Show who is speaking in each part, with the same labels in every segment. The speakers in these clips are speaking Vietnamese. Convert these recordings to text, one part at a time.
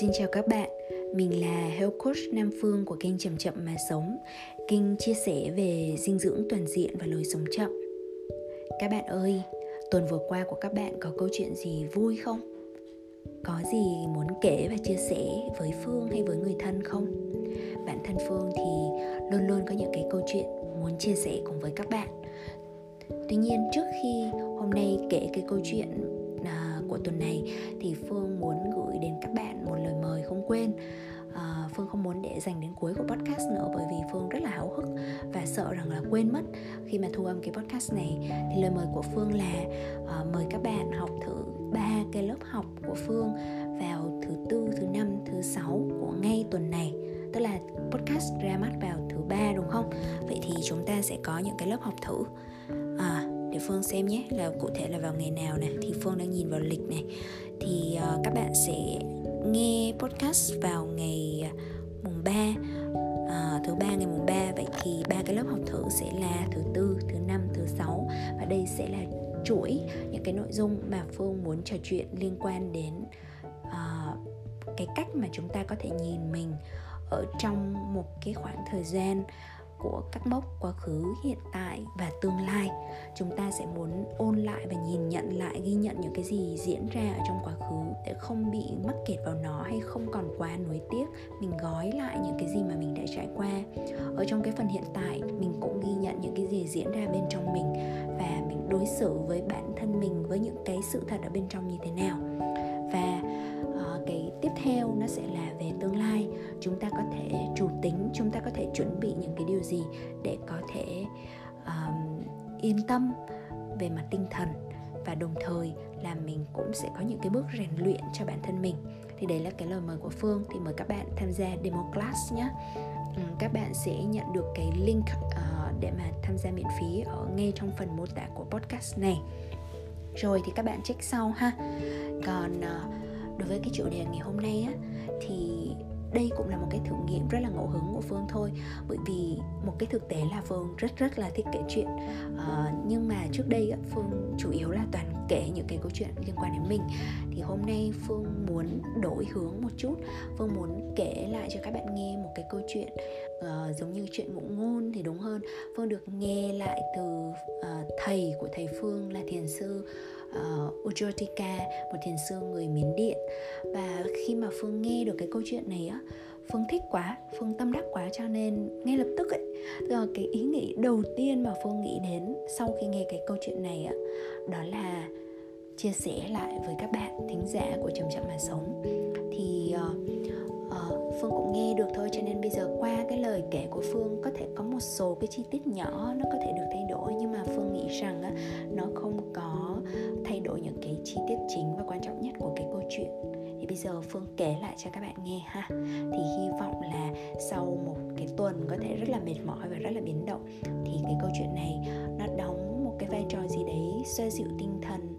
Speaker 1: Xin chào các bạn, mình là Health Coach Nam Phương của kênh Chậm Chậm Mà Sống Kênh chia sẻ về dinh dưỡng toàn diện và lối sống chậm Các bạn ơi, tuần vừa qua của các bạn có câu chuyện gì vui không? Có gì muốn kể và chia sẻ với Phương hay với người thân không? Bản thân Phương thì luôn luôn có những cái câu chuyện muốn chia sẻ cùng với các bạn Tuy nhiên trước khi hôm nay kể cái câu chuyện à, của tuần này thì Phương muốn gửi đến các bạn quên. À, Phương không muốn để dành đến cuối của podcast nữa bởi vì Phương rất là háo hức và sợ rằng là quên mất. Khi mà thu âm cái podcast này thì lời mời của Phương là à, mời các bạn học thử ba cái lớp học của Phương vào thứ tư, thứ năm, thứ sáu của ngay tuần này. Tức là podcast ra mắt vào thứ ba đúng không? Vậy thì chúng ta sẽ có những cái lớp học thử. À, để Phương xem nhé là cụ thể là vào ngày nào này thì Phương đang nhìn vào lịch này. Thì uh, các bạn sẽ nghe podcast vào ngày à, mùng 3 à, thứ ba ngày mùng 3 vậy thì ba cái lớp học thử sẽ là thứ tư thứ năm thứ sáu. Và đây sẽ là chuỗi những cái nội dung mà Phương muốn trò chuyện liên quan đến uh, cái cách mà chúng ta có thể nhìn mình ở trong một cái khoảng thời gian của các mốc quá khứ hiện tại và tương lai. Chúng ta sẽ muốn ôn lại và nhìn nhận lại ghi nhận những cái gì diễn ra ở trong quá khứ để không bị mắc kẹt vào nó hay không còn quá nuối tiếc. Mình gói lại những cái gì mà mình đã trải qua. Ở trong cái phần hiện tại mình cũng ghi nhận những cái gì diễn ra bên trong mình và mình đối xử với bản thân mình với những cái sự thật ở bên trong như thế nào. Và uh, cái tiếp theo nó sẽ là về tương lai. Chúng ta có thể chủ tính chúng ta có thể chuẩn bị những cái gì để có thể um, yên tâm về mặt tinh thần. Và đồng thời là mình cũng sẽ có những cái bước rèn luyện cho bản thân mình. Thì đấy là cái lời mời của phương. Thì mời các bạn tham gia demo class nhé các bạn sẽ nhận được cái link uh, để mà tham gia miễn phí ở ngay trong phần mô tả của podcast này. Rồi thì các bạn check sau ha. Còn uh, đối với cái chủ đề ngày hôm nay á thì đây cũng là một cái thử nghiệm rất là ngẫu hứng của phương thôi. Bởi vì một cái thực tế là phương rất rất là thích kể chuyện. À, nhưng mà trước đây phương chủ yếu là toàn kể những cái câu chuyện liên quan đến mình. Thì hôm nay phương muốn đổi hướng một chút. Phương muốn kể lại cho các bạn nghe một cái câu chuyện uh, giống như chuyện ngụ ngôn thì đúng hơn. Phương được nghe lại từ uh, thầy của thầy phương là thiền sư Ờ, uh, Ujotika, một thiền sư người Miến Điện. Và khi mà Phương nghe được cái câu chuyện này á Phương thích quá, Phương tâm đắc quá cho nên ngay lập tức ấy rồi cái ý nghĩ đầu tiên mà Phương nghĩ đến sau khi nghe cái câu chuyện này á đó là chia sẻ lại với các bạn thính giả của Trầm chậm mà sống. Thì uh, Phương cũng nghe được thôi cho nên bây giờ qua cái lời kể của Phương có thể có một số cái chi tiết nhỏ nó có thể được thay đổi. Nhưng mà Phương nghĩ rằng á, nó không có thay đổi những cái chi tiết chính và quan trọng nhất của cái câu chuyện. Thì bây giờ phương kể lại cho các bạn nghe ha. Thì hy vọng là sau một cái tuần có thể rất là mệt mỏi và rất là biến động thì cái câu chuyện này nó đóng một cái vai trò gì đấy xoa dịu tinh thần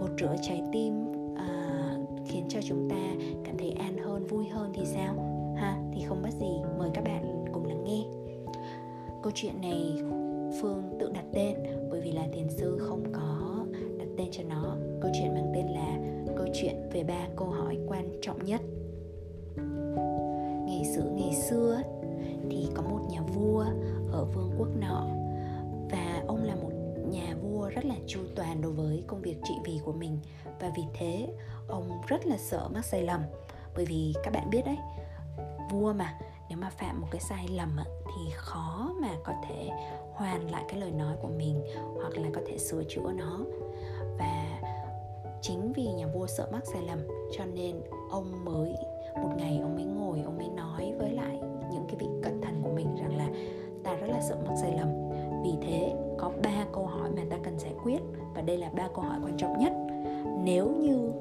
Speaker 1: gột rửa trái tim à, khiến cho chúng ta cảm thấy an hơn vui hơn thì sao? Ha, thì không mất gì. Mời các bạn cùng lắng nghe. Câu chuyện này phương tự đặt tên, bởi vì là thiền sư không có đặt tên cho nó. Câu chuyện mang tên là câu chuyện về ba câu hỏi quan trọng nhất. Ngày xưa ngày xưa thì có một nhà vua ở vương quốc nọ, và ông là một nhà vua rất là chu toàn đối với công việc trị vì của mình. Và vì thế, ông rất là sợ mắc sai lầm. Bởi vì các bạn biết đấy vua mà. Nếu mà phạm một cái sai lầm thì khó mà có thể hoàn lại cái lời nói của mình hoặc là có thể sửa chữa nó. Và chính vì nhà vua sợ mắc sai lầm, cho nên ông mới, một ngày ông mới ngồi, ông mới nói với lại những cái vị cận thần của mình rằng là ta rất là sợ mắc sai lầm. Vì thế có ba câu hỏi mà ta cần giải quyết và đây là ba câu hỏi quan trọng nhất nếu như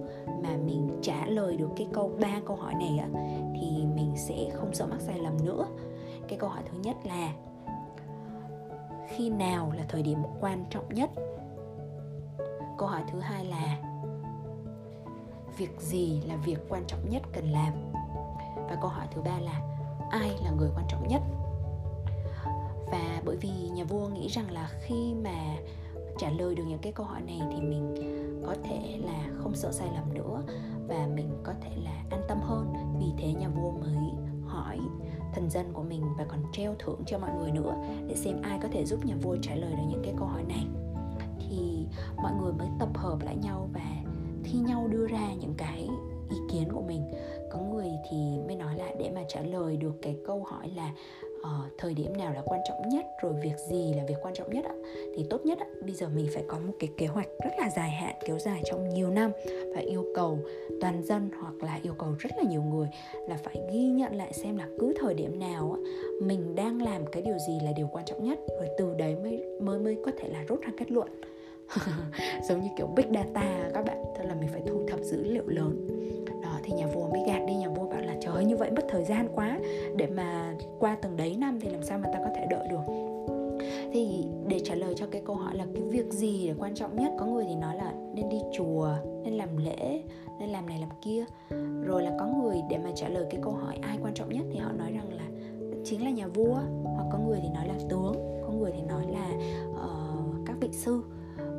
Speaker 1: mà mình trả lời được cái câu, ba câu hỏi này á, thì mình sẽ không sợ mắc sai lầm nữa. Cái câu hỏi thứ nhất là, khi nào là thời điểm quan trọng nhất? Câu hỏi thứ hai là, việc gì là việc quan trọng nhất cần làm? Và câu hỏi thứ ba là, ai là người quan trọng nhất? Và bởi vì nhà vua nghĩ rằng là khi mà trả lời được những cái câu hỏi này thì mình có thể là không sợ sai lầm nữa và mình có thể là an tâm hơn. Vì thế nhà vua mới hỏi thần dân của mình và còn treo thưởng cho mọi người nữa để xem ai có thể giúp nhà vua trả lời được những cái câu hỏi này. Thì mọi người mới tập hợp lại nhau và thi nhau đưa ra những cái ý kiến của mình. Có người thì mới nói là để mà trả lời được cái câu hỏi là uh, thời điểm nào là quan trọng nhất rồi việc gì là việc quan trọng nhất ạ? Thì tốt nhất ạ bây giờ mình phải có một cái kế hoạch rất là dài hạn kéo dài trong nhiều năm và yêu cầu toàn dân hoặc là yêu cầu rất là nhiều người là phải ghi nhận lại xem là cứ thời điểm nào mình đang làm cái điều gì là điều quan trọng nhất rồi từ đấy mới mới mới có thể là rút ra kết luận. Giống như kiểu big data các bạn tức là mình phải thu thập dữ liệu lớn. Đó thì nhà vua mới gạt đi nhà vua bảo như vậy mất thời gian quá. Để mà qua từng đấy năm thì làm sao mà ta có thể đợi được? Thì để trả lời cho cái câu hỏi là cái việc gì là quan trọng nhất? Có người thì nói là nên đi chùa nên làm lễ nên làm này làm kia. Rồi là có người để mà trả lời cái câu hỏi ai quan trọng nhất thì họ nói rằng là chính là nhà vua. Hoặc có người thì nói là tướng có người thì nói là uh, các vị sư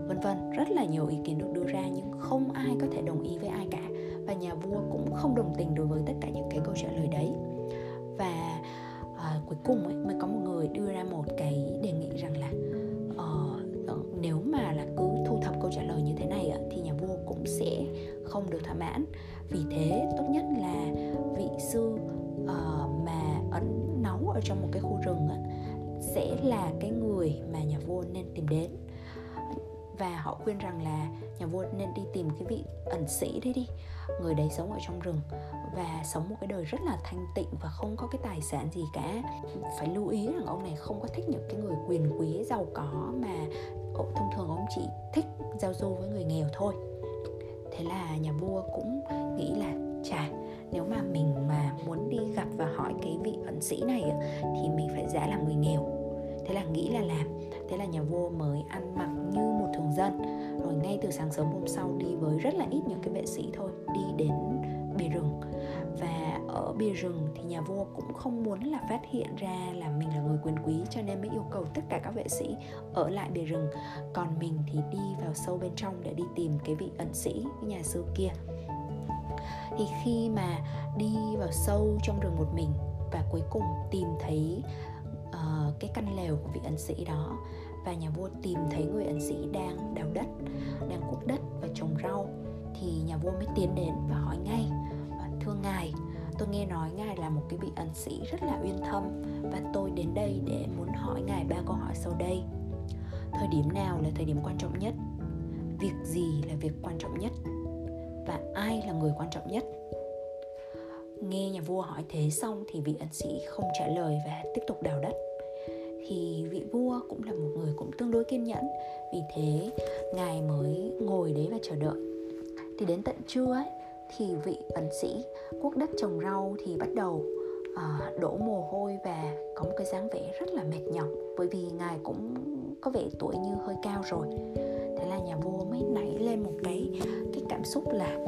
Speaker 1: vân vân. Rất là nhiều ý kiến được đưa ra nhưng không ai có thể đồng ý với ai cả và nhà vua cũng không đồng tình đối với tất cả những cái câu trả lời đấy. Và uh, cuối cùng ấy, mới có một người đưa ra một cái đề nghị rằng là uh, nếu mà là cứ thu thập câu trả lời như thế này thì nhà vua cũng sẽ không được thỏa mãn. Vì thế tốt nhất là vị sư uh, mà ấn nấu ở trong một cái khu rừng sẽ là cái người mà nhà vua nên tìm đến. Và họ khuyên rằng là nhà vua nên đi tìm cái vị ẩn sĩ đấy đi. Người đấy sống ở trong rừng và sống một cái đời rất là thanh tịnh và không có cái tài sản gì cả. Phải lưu ý rằng ông này không có thích những cái người quyền quý, giàu có mà thông thường ông chỉ thích giao du với người nghèo thôi. Thế là nhà vua cũng nghĩ là, chà, nếu mà mình mà muốn đi gặp và hỏi cái vị ẩn sĩ này thì mình phải giả làm người nghèo. Thế là nghĩ là làm. Thế là nhà vua mới ăn mặc như một thường dân rồi ngay từ sáng sớm hôm sau đi với rất là ít những cái vệ sĩ thôi đi đến bìa rừng. Và ở bìa rừng thì nhà vua cũng không muốn là phát hiện ra là mình là người quyền quý cho nên mới yêu cầu tất cả các vệ sĩ ở lại bìa rừng. Còn mình thì đi vào sâu bên trong để đi tìm cái vị ẩn sĩ cái nhà sư kia. Thì khi mà đi vào sâu trong rừng một mình và cuối cùng tìm thấy uh, cái căn lều của vị ẩn sĩ đó và nhà vua tìm thấy người ẩn sĩ đang đào đất, đang cuốc đất và trồng rau. Thì nhà vua mới tiến đến và hỏi ngay. Thưa ngài, tôi nghe nói ngài là một cái vị ẩn sĩ rất là uyên thâm. Và tôi đến đây để muốn hỏi ngài ba câu hỏi sau đây. Thời điểm nào là thời điểm quan trọng nhất? Việc gì là việc quan trọng nhất? Và ai là người quan trọng nhất? Nghe nhà vua hỏi thế xong thì vị ẩn sĩ không trả lời và tiếp tục đào đất thì vị vua cũng là một người cũng tương đối kiên nhẫn. Vì thế ngài mới ngồi đấy và chờ đợi. Thì đến tận trưa ấy thì vị ẩn sĩ quốc đất trồng rau thì bắt đầu uh, đổ mồ hôi và có một cái dáng vẻ rất là mệt nhọc. Bởi vì ngài cũng có vẻ tuổi như hơi cao rồi. Thế là nhà vua mới nảy lên một cái cái cảm xúc là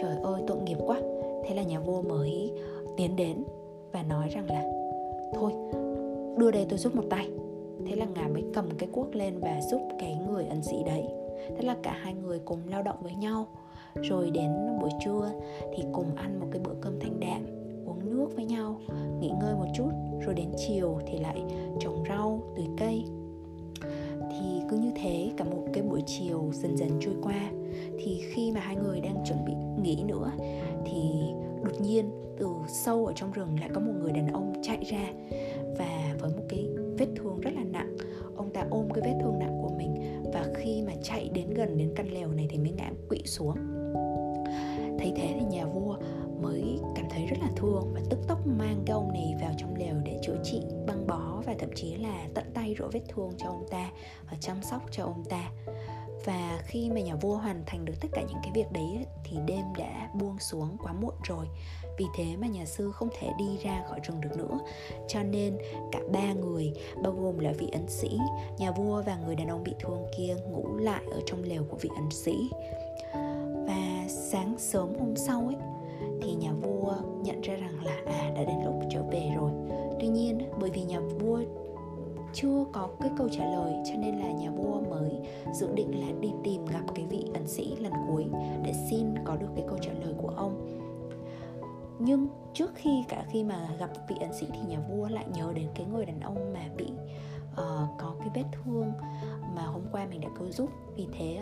Speaker 1: trời ơi tội nghiệp quá. Thế là nhà vua mới tiến đến và nói rằng là thôi đưa đây tôi giúp một tay thế là ngài mới cầm cái cuốc lên và giúp cái người ẩn sĩ đấy. Thế là cả hai người cùng lao động với nhau. Rồi đến buổi trưa thì cùng ăn một cái bữa cơm thanh đạm, uống nước với nhau, nghỉ ngơi một chút. Rồi đến chiều thì lại trồng rau, tưới cây. Thì cứ như thế cả một cái buổi chiều dần dần trôi qua. Thì khi mà hai người đang chuẩn bị nghỉ nữa thì đột nhiên từ sâu ở trong rừng lại có một người đàn ông chạy ra và với một cái vết thương rất là nặng. Ông ta ôm cái vết thương nặng của mình và khi mà chạy đến gần đến căn lều này thì mới ngã quỵ xuống. Thấy thế thì nhà vua mới cảm thấy rất là thương và tức tốc mang cái ông này vào trong lều để chữa trị, băng bó và thậm chí là tận tay rửa vết thương cho ông ta và chăm sóc cho ông ta và khi mà nhà vua hoàn thành được tất cả những cái việc đấy thì đêm đã buông xuống quá muộn rồi. Vì thế mà nhà sư không thể đi ra khỏi rừng được nữa. Cho nên cả ba người, bao gồm là vị ấn sĩ, nhà vua và người đàn ông bị thương kia ngủ lại ở trong lều của vị ấn sĩ. Và sáng sớm hôm sau ấy, thì nhà vua nhận ra rằng là à đã đến lúc trở về rồi. Tuy nhiên, bởi vì nhà vua chưa có cái câu trả lời cho nên là nhà vua mới dự định là đi tìm gặp cái vị ẩn sĩ lần cuối để xin có được cái câu trả lời của ông. Nhưng trước khi cả khi mà gặp vị ẩn sĩ thì nhà vua lại nhớ đến cái người đàn ông mà bị uh, có cái vết thương mà hôm qua mình đã cứu giúp. Vì thế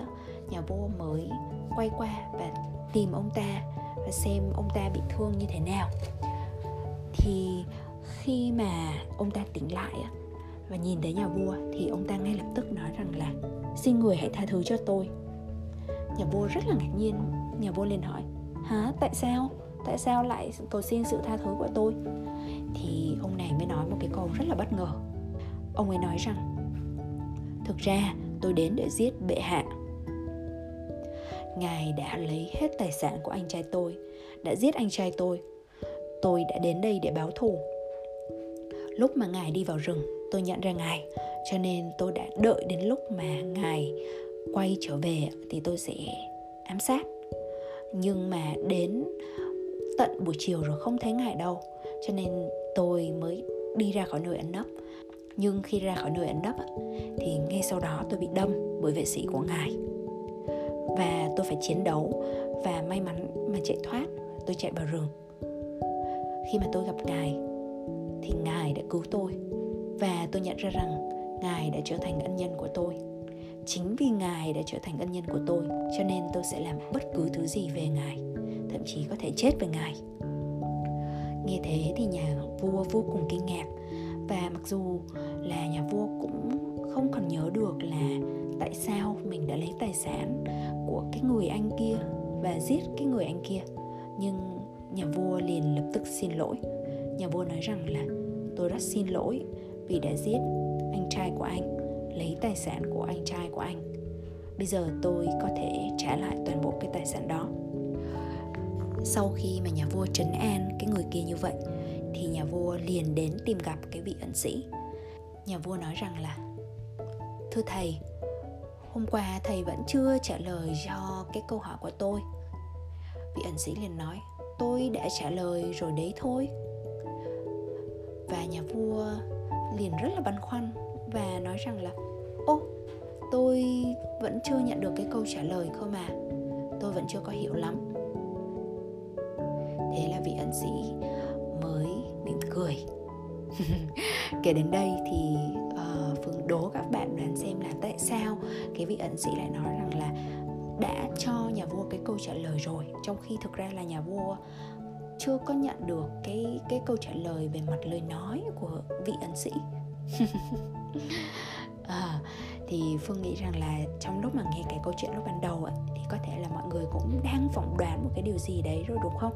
Speaker 1: nhà vua mới quay qua và tìm ông ta và xem ông ta bị thương như thế nào. Thì khi mà ông ta tỉnh lại và nhìn thấy nhà vua thì ông ta ngay lập tức nói rằng là, xin người hãy tha thứ cho tôi. Nhà vua rất là ngạc nhiên. Nhà vua liền hỏi, hả? Tại sao? Tại sao lại cầu xin sự tha thứ của tôi? Thì ông này mới nói một cái câu rất là bất ngờ. Ông ấy nói rằng, thực ra tôi đến để giết bệ hạ. Ngài đã lấy hết tài sản của anh trai tôi, đã giết anh trai tôi. Tôi đã đến đây để báo thù. Lúc mà ngài đi vào rừng tôi nhận ra ngài. Cho nên tôi đã đợi đến lúc mà ngài quay trở về thì tôi sẽ ám sát. Nhưng mà đến tận buổi chiều rồi không thấy ngài đâu, cho nên tôi mới đi ra khỏi nơi ẩn nấp. Nhưng khi ra khỏi nơi ẩn nấp thì ngay sau đó tôi bị đâm bởi vệ sĩ của ngài. Và tôi phải chiến đấu và may mắn mà chạy thoát. Tôi chạy vào rừng. Khi mà tôi gặp ngài, thì ngài đã cứu tôi và tôi nhận ra rằng ngài đã trở thành ân nhân của tôi. Chính vì ngài đã trở thành ân nhân của tôi, cho nên tôi sẽ làm bất cứ thứ gì về ngài, thậm chí có thể chết về ngài. Nghe thế thì nhà vua vô cùng kinh ngạc. Và mặc dù là nhà vua cũng không còn nhớ được là tại sao mình đã lấy tài sản của cái người anh kia và giết cái người anh kia, nhưng nhà vua liền lập tức xin lỗi. Nhà vua nói rằng là, tôi rất xin lỗi vì đã giết anh trai của anh, lấy tài sản của anh trai của anh. Bây giờ tôi có thể trả lại toàn bộ cái tài sản đó. Sau khi mà nhà vua trấn an cái người kia như vậy, thì nhà vua liền đến tìm gặp cái vị ẩn sĩ. Nhà vua nói rằng là, thưa thầy, hôm qua thầy vẫn chưa trả lời cho cái câu hỏi của tôi. Vị ẩn sĩ liền nói, tôi đã trả lời rồi đấy thôi. Và nhà vua liền rất là băn khoăn và nói rằng là ô tôi vẫn chưa nhận được cái câu trả lời cơ mà tôi vẫn chưa có hiểu lắm. Thế là vị ẩn sĩ mới mỉm cười. Kể đến đây thì uh, phương đố các bạn đoán xem là tại sao cái vị ẩn sĩ lại nói rằng là đã cho nhà vua cái câu trả lời rồi trong khi thực ra là nhà vua chưa có nhận được cái cái câu trả lời về mặt lời nói của vị ẩn sĩ. À, thì phương nghĩ rằng là trong lúc mà nghe cái câu chuyện lúc ban đầu ấy, thì có thể là mọi người cũng đang phỏng đoán một cái điều gì đấy rồi đúng không?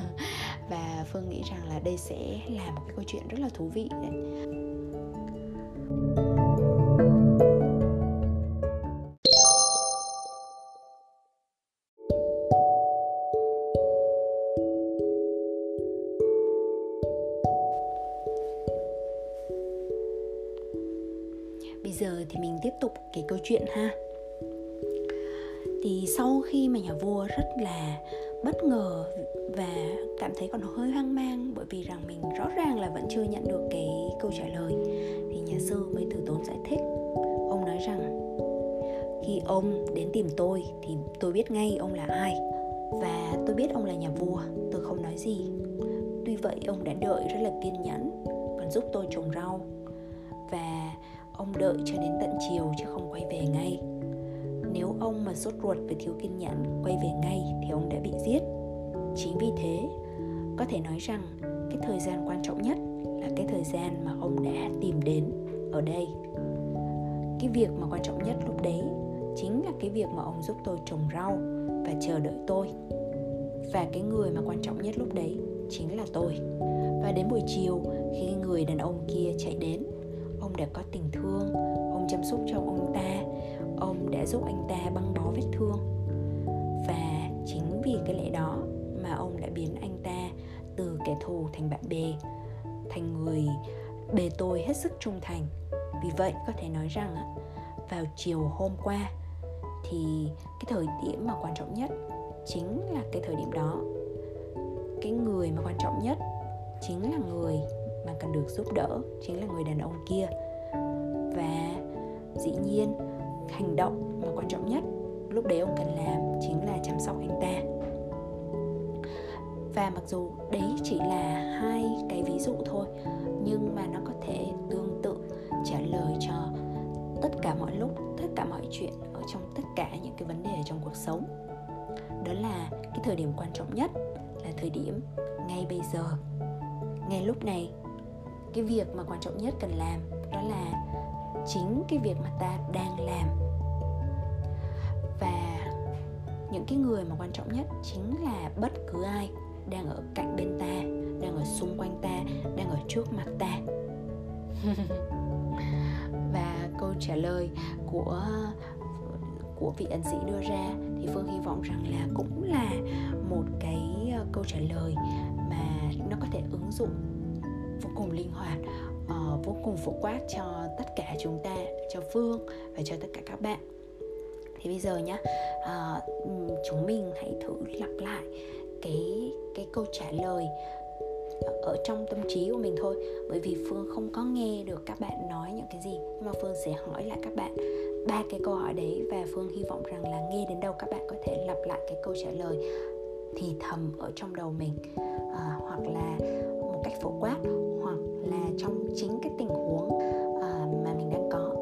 Speaker 1: Và phương nghĩ rằng là đây sẽ là một cái câu chuyện rất là thú vị đấy. Bây giờ thì mình tiếp tục cái câu chuyện ha. Thì sau khi mà nhà vua rất là bất ngờ và cảm thấy còn hơi hoang mang bởi vì rằng mình rõ ràng là vẫn chưa nhận được cái câu trả lời, thì nhà sư mới từ tốn giải thích. Ông nói rằng, khi ông đến tìm tôi thì tôi biết ngay ông là ai và tôi biết ông là nhà vua, tôi không nói gì. Tuy vậy ông đã đợi rất là kiên nhẫn, còn giúp tôi trồng rau và ông đợi cho đến tận chiều chứ không quay về ngay. Nếu ông mà sốt ruột và thiếu kiên nhẫn quay về ngay thì ông đã bị giết. Chính vì thế, có thể nói rằng cái thời gian quan trọng nhất là cái thời gian mà ông đã tìm đến ở đây. Cái việc mà quan trọng nhất lúc đấy chính là cái việc mà ông giúp tôi trồng rau và chờ đợi tôi. Và cái người mà quan trọng nhất lúc đấy chính là tôi. Và đến buổi chiều, khi người đàn ông kia chạy đến đã có tình thương. Ông chăm sóc cho ông ta. Ông đã giúp anh ta băng bó vết thương. Và chính vì cái lẽ đó mà ông đã biến anh ta từ kẻ thù thành bạn bè, thành người bề tôi hết sức trung thành. Vì vậy có thể nói rằng vào chiều hôm qua thì cái thời điểm mà quan trọng nhất chính là cái thời điểm đó. Cái người mà quan trọng nhất chính là người mà cần được giúp đỡ, chính là người đàn ông kia và dĩ nhiên, hành động mà quan trọng nhất lúc đấy ông cần làm chính là chăm sóc anh ta. Và mặc dù đấy chỉ là hai cái ví dụ thôi, nhưng mà nó có thể tương tự trả lời cho tất cả mọi lúc, tất cả mọi chuyện ở trong tất cả những cái vấn đề trong cuộc sống. Đó là cái thời điểm quan trọng nhất, là thời điểm ngay bây giờ. Ngay lúc này, cái việc mà quan trọng nhất cần làm đó là chính cái việc mà ta đang làm. Và những cái người mà quan trọng nhất chính là bất cứ ai đang ở cạnh bên ta, đang ở xung quanh ta, đang ở trước mặt ta. Và câu trả lời của của vị ẩn sĩ đưa ra thì phương hy vọng rằng là cũng là một cái ờ, câu trả lời mà nó có thể ứng dụng vô cùng linh hoạt uh, vô cùng phổ quát cho tất cả chúng ta cho phương và cho tất cả các bạn. Thì bây giờ nhá uh, chúng mình hãy thử lặp lại cái cái câu trả lời ở trong tâm trí của mình thôi. Bởi vì phương không có nghe được các bạn nói những cái gì. Nhưng mà phương sẽ hỏi lại các bạn ba cái câu hỏi đấy và phương hy vọng rằng là nghe đến đâu các bạn có thể lặp lại cái câu trả lời thì thầm ở trong đầu mình. À, hoặc là một cách phổ quát là trong chính cái tình huống uh, mà mình đang có.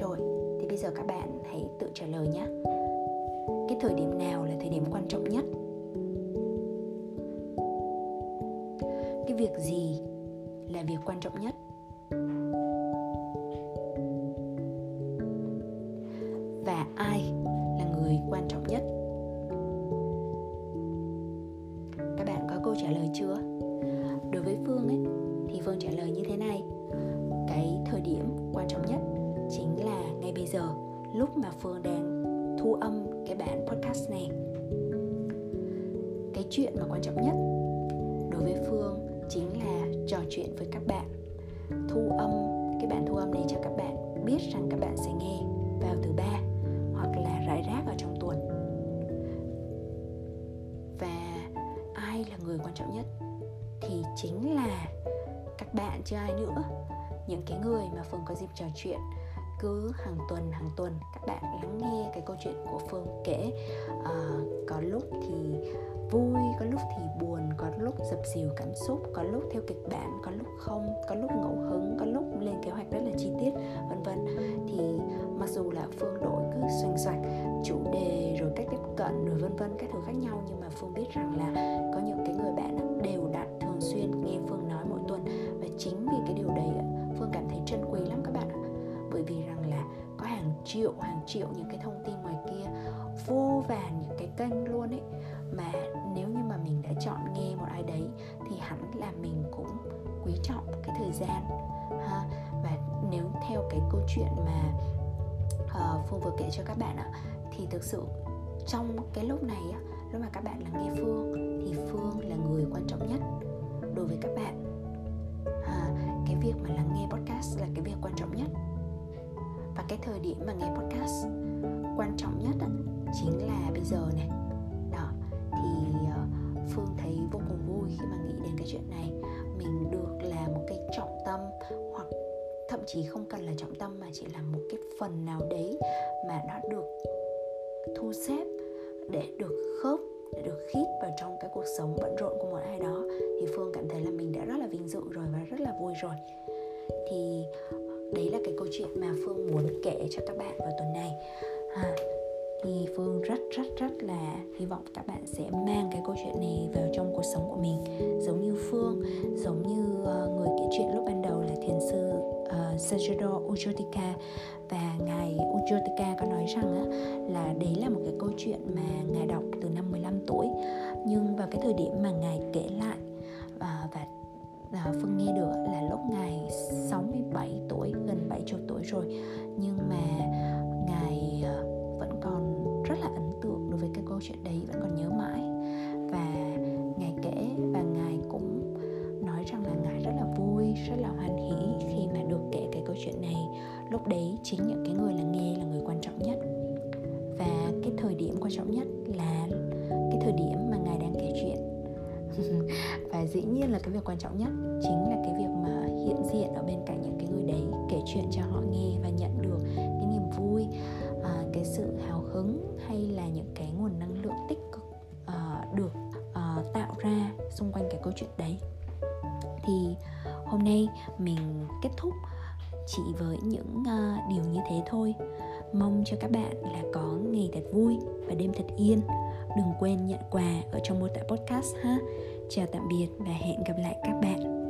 Speaker 1: Rồi thì bây giờ các bạn hãy tự trả lời nhé. Cái thời điểm nào là thời điểm quan trọng nhất? Cái việc gì là việc quan trọng nhất? Chính là các bạn chứ ai nữa. Những cái người mà phương có dịp trò chuyện cứ hàng tuần hàng tuần các bạn lắng nghe cái câu chuyện của phương kể. À, có lúc thì vui có lúc thì buồn có lúc dập dìu cảm xúc có lúc theo kịch bản có lúc không có lúc ngẫu hứng có lúc lên kế hoạch rất là chi tiết vân vân. Thì mặc dù là phương đổi cứ xoành xoạch chủ đề rồi cách tiếp cận rồi vân vân các thứ khác nhau nhưng mà phương biết rằng là có những cái người bạn đều đặt xuyên nghe phương nói mỗi tuần. Và chính vì cái điều đấy phương cảm thấy trân quý lắm các bạn ạ. Bởi vì rằng là có hàng triệu hàng triệu những cái thông tin ngoài kia vô vàn những cái kênh luôn ấy. Mà nếu như mà mình đã chọn nghe một ai đấy thì hẳn là mình cũng quý trọng cái thời gian ha. Và nếu theo cái câu chuyện mà uh, phương vừa kể cho các bạn ạ thì thực sự trong cái lúc này á lúc mà các bạn lắng nghe phương thì phương là người quan trọng nhất đối với các bạn. À, cái việc mà lắng nghe podcast là cái việc quan trọng nhất. Và cái thời điểm mà nghe podcast quan trọng nhất chính là bây giờ này. Đó thì ờ, phương thấy vô cùng vui khi mà nghĩ đến cái chuyện này. Mình được là một cái trọng tâm hoặc thậm chí không cần là trọng tâm mà chỉ là một cái phần nào đấy mà nó được thu xếp để được khớp để được khít vào trong cái cuộc sống bận rộn của một ai đó. Thì phương cảm thấy là mình đã rất là vinh dự rồi và rất là vui rồi. Thì đấy là cái câu chuyện mà phương muốn kể cho các bạn vào tuần này. À, thì phương rất rất rất là hy vọng các bạn sẽ mang cái câu chuyện này vào trong cuộc sống của mình. Giống như phương giống như uh, người kể chuyện lúc ban đầu là thiền sư uh, Sajiro Ujotika và ngài Ujotika có nói rằng á, là đấy là một cái câu chuyện mà ngài đọc từ năm 15 tuổi. Nhưng vào cái thời điểm mà ngài kể lại uh, và uh, Phương nghe được là lúc ngài 67 tuổi gần 70 tuổi rồi. Nhưng mà ngài uh, vẫn còn rất là ấn tượng đối với cái câu chuyện đấy vẫn còn nhớ mãi. Và ngài kể và ngài cũng nói rằng là ngài rất là vui rất là hoan hỷ khi được kể cái câu chuyện này lúc đấy chính những cái người là nghe là người quan trọng nhất. Và cái thời điểm quan trọng nhất là cái thời điểm mà ngài đang kể chuyện. Và dĩ nhiên là cái việc quan trọng nhất chính là cái việc mà hiện diện ở bên cạnh những cái người đấy kể chuyện cho họ nghe và nhận được cái niềm vui à, cái sự hào hứng hay là những cái nguồn năng lượng tích cực à, được à, tạo ra xung quanh cái câu chuyện đấy. Thì hôm nay mình kết thúc chỉ với những uh, điều như thế thôi. Mong cho các bạn là có ngày thật vui và đêm thật yên. Đừng quên nhận quà ở trong mô tả podcast ha. Chào tạm biệt và hẹn gặp lại các bạn.